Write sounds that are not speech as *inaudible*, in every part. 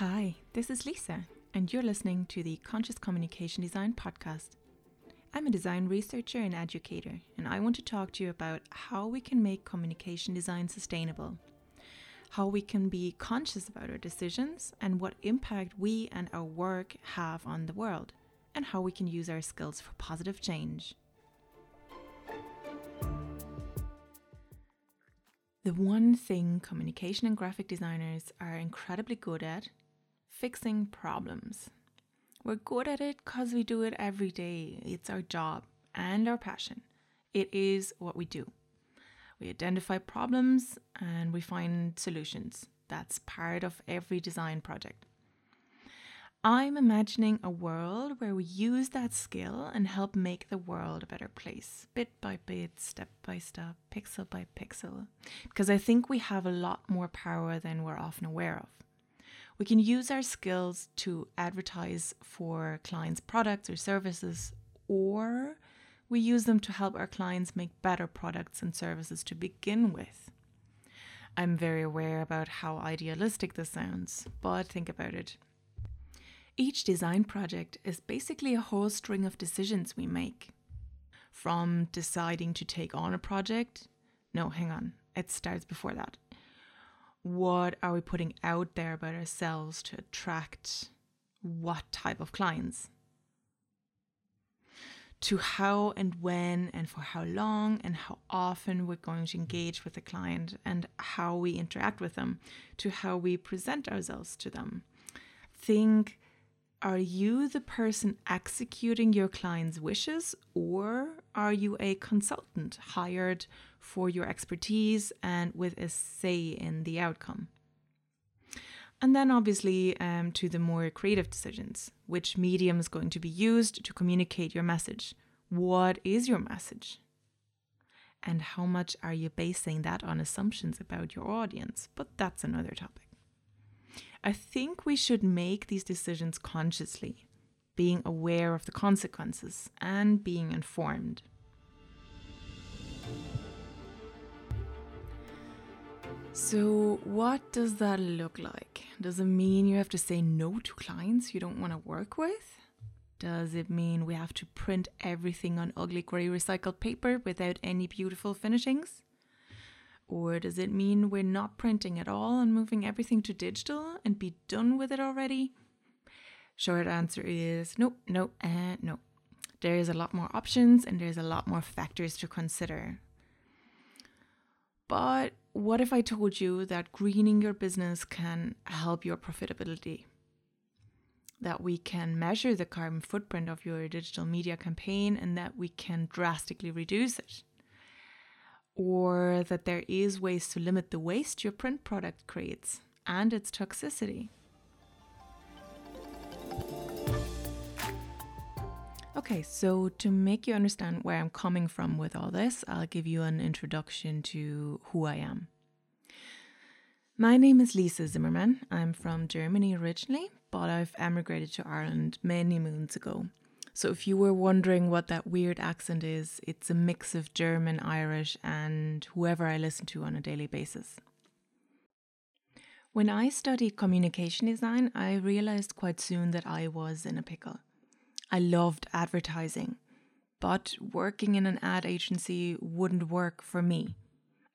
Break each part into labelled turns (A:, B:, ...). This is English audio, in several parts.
A: Hi, this is Lisa, and you're listening to the Conscious Communication Design podcast. I'm a design researcher and educator, and I want to talk to you about how we can make communication design sustainable, how we can be conscious about our decisions, and what impact we and our work have on the world, and how we can use our skills for positive change. The one thing communication and graphic designers are incredibly good at fixing problems. We're good at it because we do it every day. It's our job and our passion. It is what we do. We identify problems and we find solutions. That's part of every design project. I'm imagining a world where we use that skill and help make the world a better place, bit by bit, step by step, pixel by pixel, because I think we have a lot more power than we're often aware of. We can use our skills to advertise for clients' products or services, or we use them to help our clients make better products and services to begin with. I'm very aware about how idealistic this sounds, but think about it. Each design project is basically a whole string of decisions we make. From deciding to take on a project, no, hang on, it starts before that. What are we putting out there about ourselves to attract what type of clients? To how and when and for how long and how often we're going to engage with the client and how we interact with them, to how we present ourselves to them. Think are you the person executing your client's wishes, or are you a consultant hired for your expertise and with a say in the outcome? And then, obviously, um, to the more creative decisions which medium is going to be used to communicate your message? What is your message? And how much are you basing that on assumptions about your audience? But that's another topic. I think we should make these decisions consciously, being aware of the consequences and being informed. So, what does that look like? Does it mean you have to say no to clients you don't want to work with? Does it mean we have to print everything on ugly grey recycled paper without any beautiful finishings? Or does it mean we're not printing at all and moving everything to digital and be done with it already? Short answer is no, no, and no. There's a lot more options and there's a lot more factors to consider. But what if I told you that greening your business can help your profitability? That we can measure the carbon footprint of your digital media campaign and that we can drastically reduce it? Or that there is ways to limit the waste your print product creates and its toxicity. Okay, so to make you understand where I'm coming from with all this, I'll give you an introduction to who I am. My name is Lisa Zimmermann. I'm from Germany originally, but I've emigrated to Ireland many moons ago. So, if you were wondering what that weird accent is, it's a mix of German, Irish, and whoever I listen to on a daily basis. When I studied communication design, I realized quite soon that I was in a pickle. I loved advertising, but working in an ad agency wouldn't work for me,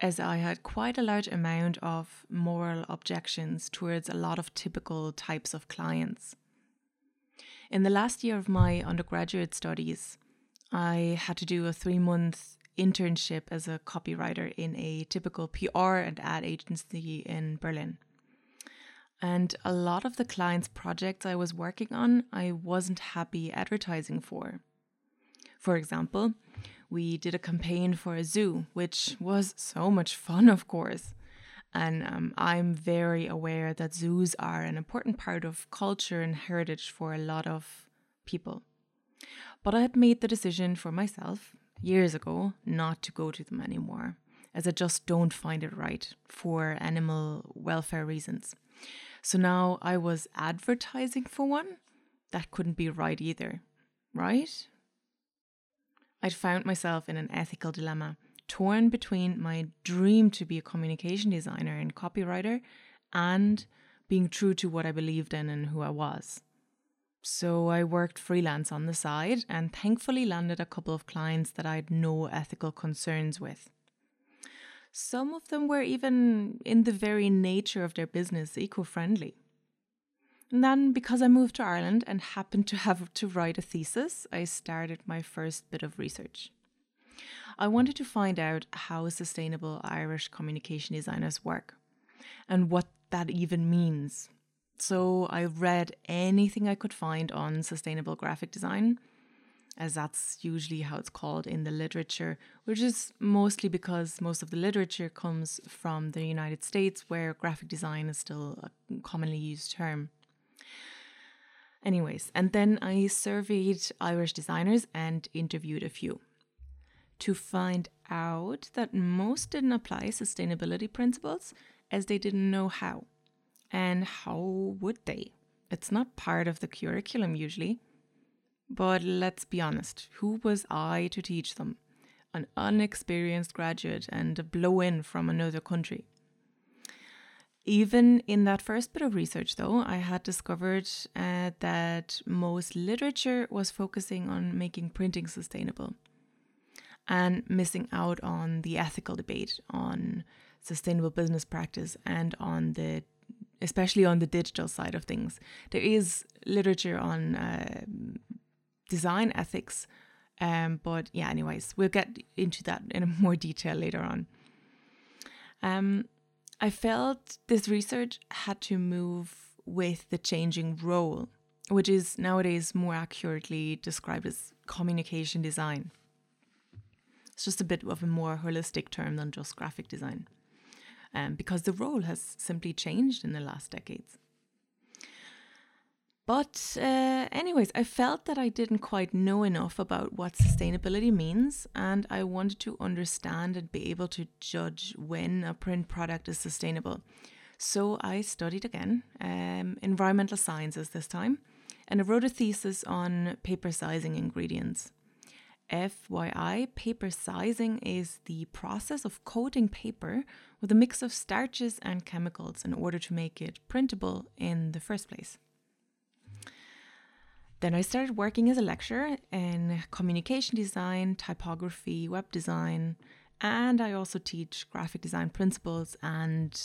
A: as I had quite a large amount of moral objections towards a lot of typical types of clients. In the last year of my undergraduate studies, I had to do a three month internship as a copywriter in a typical PR and ad agency in Berlin. And a lot of the clients' projects I was working on, I wasn't happy advertising for. For example, we did a campaign for a zoo, which was so much fun, of course. And um, I'm very aware that zoos are an important part of culture and heritage for a lot of people. But I had made the decision for myself years ago not to go to them anymore, as I just don't find it right for animal welfare reasons. So now I was advertising for one. That couldn't be right either, right? I'd found myself in an ethical dilemma torn between my dream to be a communication designer and copywriter and being true to what I believed in and who I was. So I worked freelance on the side and thankfully landed a couple of clients that I had no ethical concerns with. Some of them were even, in the very nature of their business, eco friendly. And then, because I moved to Ireland and happened to have to write a thesis, I started my first bit of research. I wanted to find out how sustainable Irish communication designers work and what that even means. So I read anything I could find on sustainable graphic design as that's usually how it's called in the literature, which is mostly because most of the literature comes from the United States, where graphic design is still a commonly used term. Anyways, and then I surveyed Irish designers and interviewed a few to find out that most didn't apply sustainability principles as they didn't know how. And how would they? It's not part of the curriculum usually. But let's be honest, who was I to teach them? An unexperienced graduate and a blow in from another country. Even in that first bit of research, though, I had discovered uh, that most literature was focusing on making printing sustainable and missing out on the ethical debate on sustainable business practice and on the especially on the digital side of things there is literature on uh, design ethics. Um, but yeah, anyways, we'll get into that in *laughs* more detail later on. Um, I felt this research had to move with the changing role, which is nowadays more accurately described as communication design. It's just a bit of a more holistic term than just graphic design, um, because the role has simply changed in the last decades. But, uh, anyways, I felt that I didn't quite know enough about what sustainability means, and I wanted to understand and be able to judge when a print product is sustainable. So I studied again, um, environmental sciences this time, and I wrote a thesis on paper sizing ingredients. FYI, paper sizing is the process of coating paper with a mix of starches and chemicals in order to make it printable in the first place. Then I started working as a lecturer in communication design, typography, web design, and I also teach graphic design principles and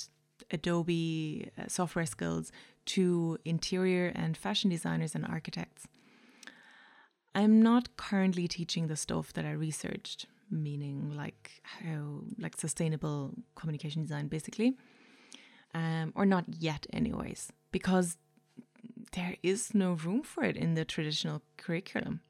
A: Adobe uh, software skills to interior and fashion designers and architects. I'm not currently teaching the stuff that I researched, meaning like how like sustainable communication design basically. Um, or not yet anyways, because there is no room for it in the traditional curriculum.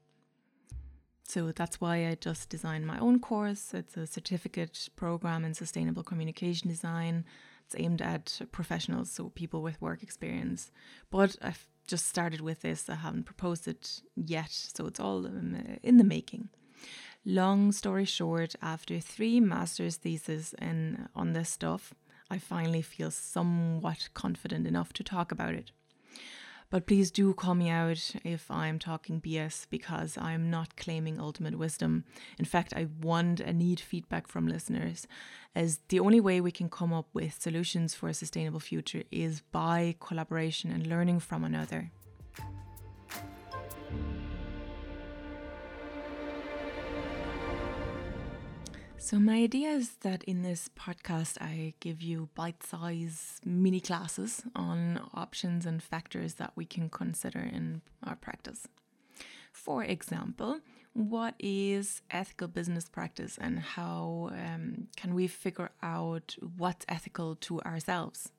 A: So that's why I just designed my own course. It's a certificate program in sustainable communication design. It's aimed at professionals, so people with work experience. But I've just started with this. I haven't proposed it yet, so it's all in the making. Long story short, after three master's theses in on this stuff, I finally feel somewhat confident enough to talk about it. But please do call me out if I'm talking BS because I'm not claiming ultimate wisdom. In fact, I want and need feedback from listeners, as the only way we can come up with solutions for a sustainable future is by collaboration and learning from another. So, my idea is that in this podcast, I give you bite sized mini classes on options and factors that we can consider in our practice. For example, what is ethical business practice and how um, can we figure out what's ethical to ourselves?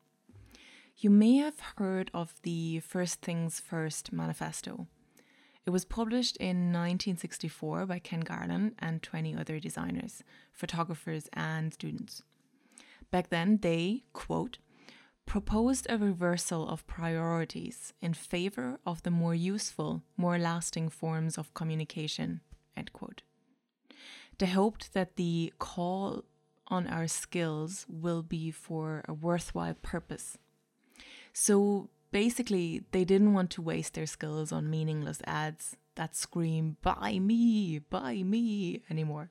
A: You may have heard of the First Things First manifesto. It was published in 1964 by Ken Garland and 20 other designers, photographers, and students. Back then, they, quote, proposed a reversal of priorities in favor of the more useful, more lasting forms of communication, end quote. They hoped that the call on our skills will be for a worthwhile purpose. So basically, they didn't want to waste their skills on meaningless ads that scream, buy me, buy me anymore.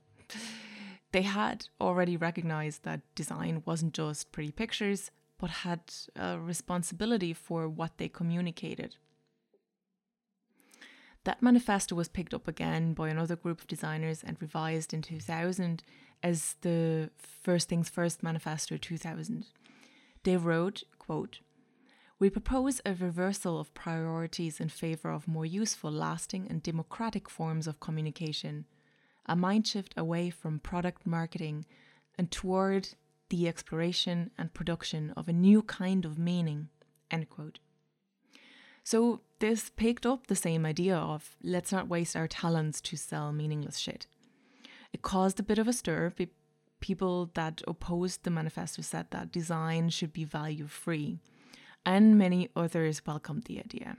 A: They had already recognized that design wasn't just pretty pictures, but had a responsibility for what they communicated. That manifesto was picked up again by another group of designers and revised in 2000 as the First Things First Manifesto 2000. They wrote, quote, we propose a reversal of priorities in favor of more useful, lasting, and democratic forms of communication, a mind shift away from product marketing and toward the exploration and production of a new kind of meaning. End quote. So, this picked up the same idea of let's not waste our talents to sell meaningless shit. It caused a bit of a stir. People that opposed the manifesto said that design should be value free and many others welcomed the idea.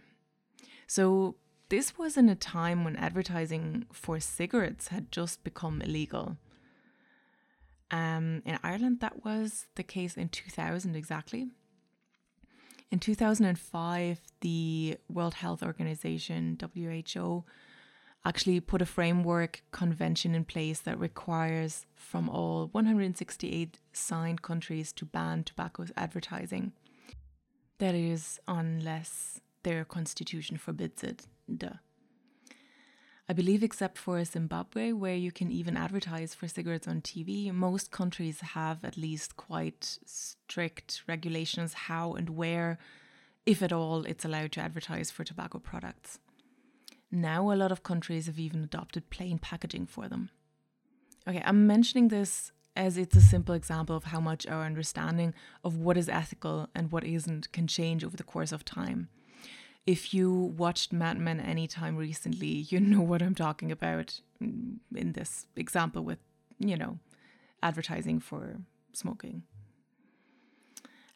A: So, this was in a time when advertising for cigarettes had just become illegal. Um, in Ireland, that was the case in 2000 exactly. In 2005, the World Health Organization, WHO, actually put a framework convention in place that requires from all 168 signed countries to ban tobacco advertising. That is, unless their constitution forbids it. Duh. I believe, except for Zimbabwe, where you can even advertise for cigarettes on TV, most countries have at least quite strict regulations how and where, if at all, it's allowed to advertise for tobacco products. Now, a lot of countries have even adopted plain packaging for them. Okay, I'm mentioning this as it's a simple example of how much our understanding of what is ethical and what isn't can change over the course of time. If you watched Mad Men anytime recently, you *laughs* know what I'm talking about mm, in this example with, you know, advertising for smoking.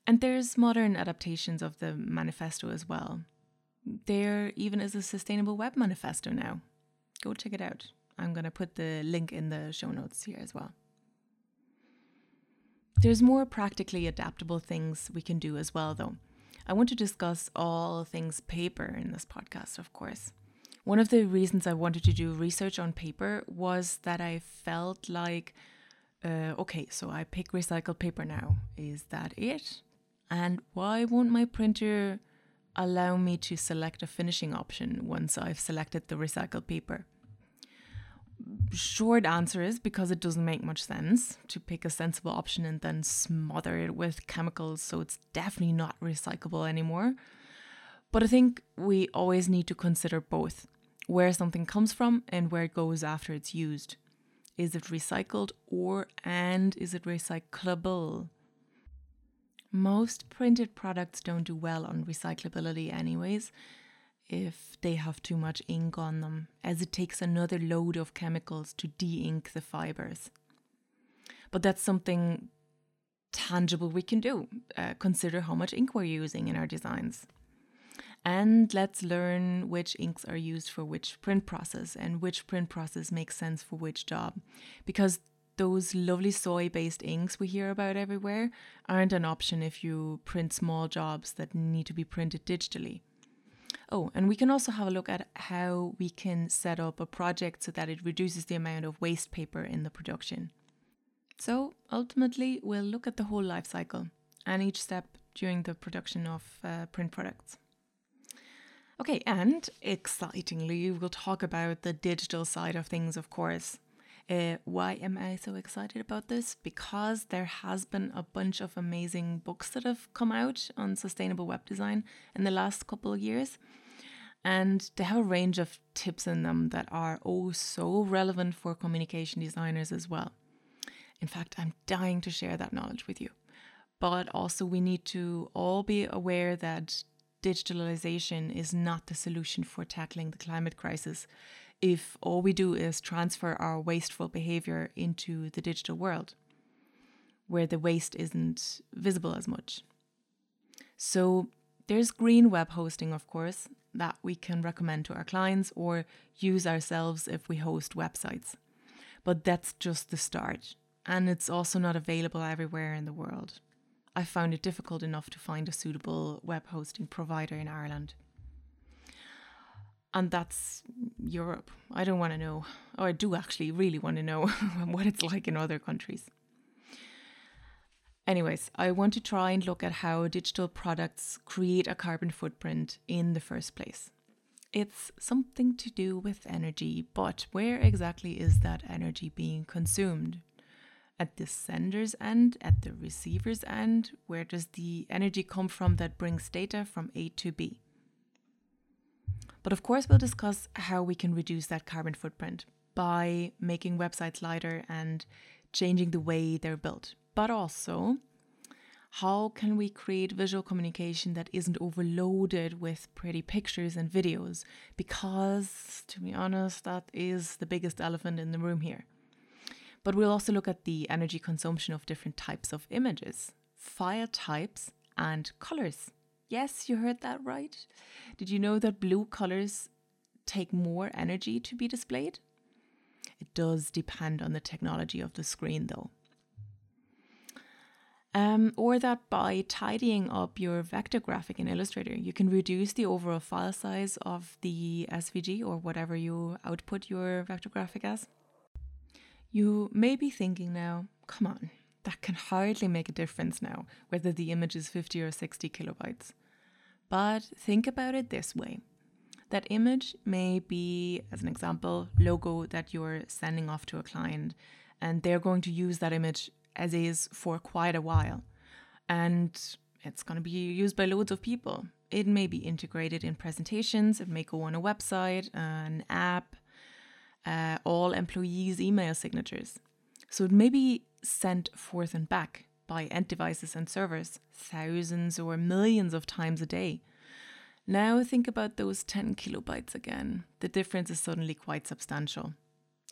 A: And there's modern adaptations of the manifesto as well. There even is a sustainable web manifesto now. Go check it out. I'm going to put the link in the show notes here as well. There's more practically adaptable things we can do as well, though. I want to discuss all things paper in this podcast, of course. One of the reasons I wanted to do research on paper was that I felt like, uh, okay, so I pick recycled paper now. Is that it? And why won't my printer allow me to select a finishing option once I've selected the recycled paper? Short answer is because it doesn't make much sense to pick a sensible option and then smother it with chemicals so it's definitely not recyclable anymore. But I think we always need to consider both where something comes from and where it goes after it's used. Is it recycled or and is it recyclable? Most printed products don't do well on recyclability, anyways, if they have too much ink on them, as it takes another load of chemicals to de ink the fibers. But that's something tangible we can do. Uh, consider how much ink we're using in our designs. And let's learn which inks are used for which print process and which print process makes sense for which job. Because those lovely soy based inks we hear about everywhere aren't an option if you print small jobs that need to be printed digitally. Oh, and we can also have a look at how we can set up a project so that it reduces the amount of waste paper in the production. So ultimately, we'll look at the whole life cycle and each step during the production of uh, print products. Okay, and excitingly, we'll talk about the digital side of things, of course. Uh, why am I so excited about this? Because there has been a bunch of amazing books that have come out on sustainable web design in the last couple of years. And they have a range of tips in them that are oh so relevant for communication designers as well. In fact, I'm dying to share that knowledge with you. But also, we need to all be aware that digitalization is not the solution for tackling the climate crisis if all we do is transfer our wasteful behavior into the digital world, where the waste isn't visible as much. So there's green web hosting, of course, that we can recommend to our clients or use ourselves if we host websites. But that's just the start, and it's also not available everywhere in the world. I found it difficult enough to find a suitable web hosting provider in Ireland and that's Europe. I don't want to know, or I do actually really want to know *laughs* what it's like in other countries. Anyways, I want to try and look at how digital products create a carbon footprint in the first place. It's something to do with energy, but where exactly is that energy being consumed? At the sender's end, at the receiver's end? Where does the energy come from that brings data from A to B? But of course, we'll discuss how we can reduce that carbon footprint by making websites lighter and changing the way they're built but also how can we create visual communication that isn't overloaded with pretty pictures and videos? Because, to be honest, that is the biggest elephant in the room here. But we'll also look at the energy consumption of different types of images, file types, and colors. Yes, you heard that right. Did you know that blue colors take more energy to be displayed? It does depend on the technology of the screen, though. Um, or that by tidying up your vector graphic in Illustrator, you can reduce the overall file size of the SVG or whatever you output your vector graphic as. You may be thinking now, come on, that can hardly make a difference now, whether the image is 50 or 60 kilobytes. But think about it this way that image may be, as an example, logo that you're sending off to a client, and they're going to use that image as is for quite a while. And it's going to be used by loads of people. It may be integrated in presentations, it may go on a website, an app, uh, all employees' email signatures. So it may be sent forth and back by end devices and servers thousands or millions of times a day. Now think about those 10 kilobytes again. The difference is suddenly quite substantial.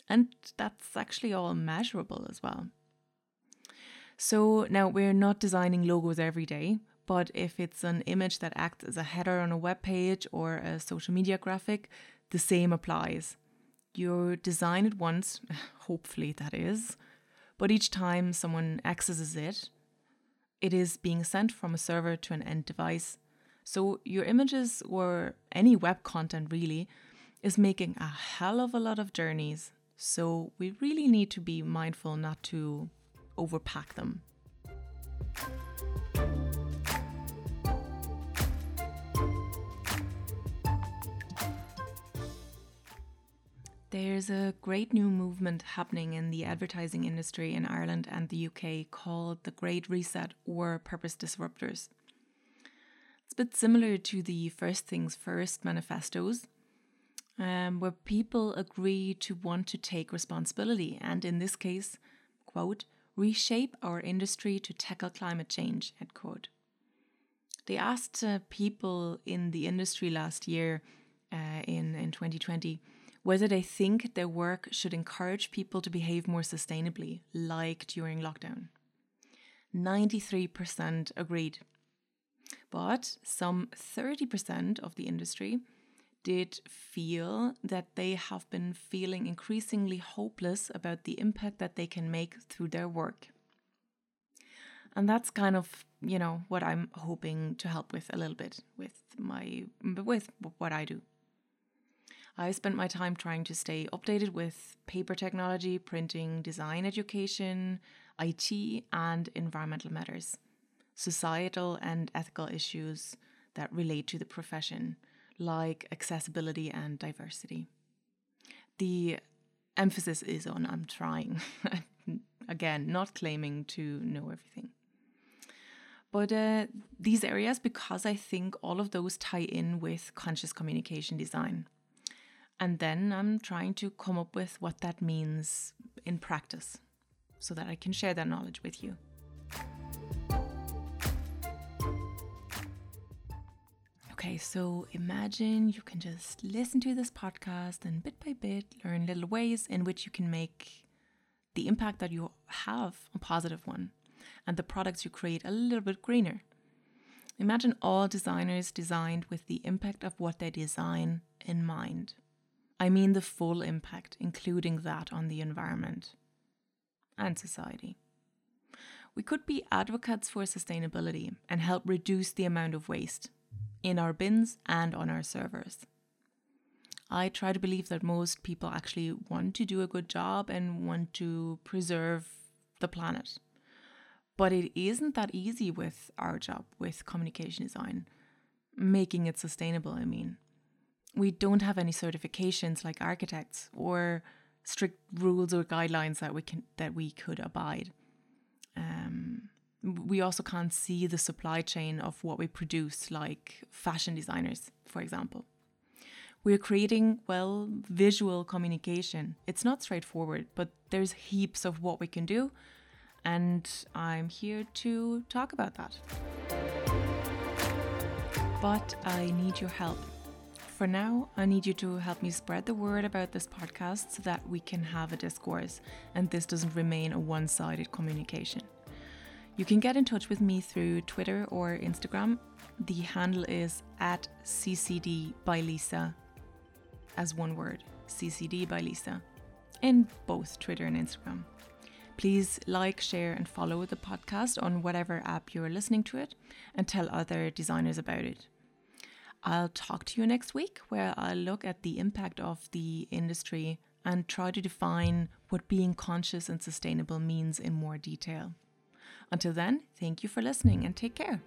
A: And that's actually all measurable as well. So now we're not designing logos every day, but if it's an image that acts as a header on a web page or a social media graphic, the same applies. You design it once, *sighs* hopefully that is, but each time someone accesses it, it is being sent from a server to an end device. So your images or any web content really is making a hell of a lot of journeys. So we really need to be mindful not to overpack them. There's a great new movement happening in the advertising industry in Ireland and the UK called the Great Reset or Purpose Disruptors. It's a bit similar to the First Things First manifestos, um, where people agree to want to take responsibility and, in this case, quote, reshape our industry to tackle climate change, end quote. They asked uh, people in the industry last year, uh, in, in 2020, whether they think their work should encourage people to behave more sustainably, like during lockdown. 93% agreed. But some 30% of the industry did feel that they have been feeling increasingly hopeless about the impact that they can make through their work. And that's kind of, you know, what I'm hoping to help with a little bit with my with what I do. I spent my time trying to stay updated with paper technology, printing, design education, IT, and environmental matters, societal and ethical issues that relate to the profession like accessibility and diversity. The emphasis is on I'm trying. *laughs* Again, not claiming to know everything. But uh, these areas, because I think all of those tie in with conscious communication design. And then I'm trying to come up with what that means in practice so that I can share that knowledge with you. Okay, so imagine you can just listen to this podcast and bit by bit learn little ways in which you can make the impact that you have a positive one and the products you create a little bit greener. Imagine all designers designed with the impact of what they design in mind. I mean the full impact, including that on the environment and society. We could be advocates for sustainability and help reduce the amount of waste in our bins and on our servers. I try to believe that most people actually want to do a good job and want to preserve the planet. But it isn't that easy with our job, with communication design, making it sustainable, I mean. We don't have any certifications like architects or strict rules or guidelines that we can that we could abide. Um, we also can't see the supply chain of what we produce, like fashion designers, for example. We're creating, well, visual communication. It's not straightforward, but there's heaps of what we can do and I'm here to talk about that. But I need your help. For now, I need you to help me spread the word about this podcast so that we can have a discourse and this doesn't remain a one sided communication. You can get in touch with me through Twitter or Instagram. The handle is at CCD by Lisa, as one word, CCD by Lisa, in both Twitter and Instagram. Please like, share, and follow the podcast on whatever app you're listening to it and tell other designers about it. I'll talk to you next week where I'll look at the impact of the industry and try to define what being conscious and sustainable means in more detail. Until then, thank you for listening and take care.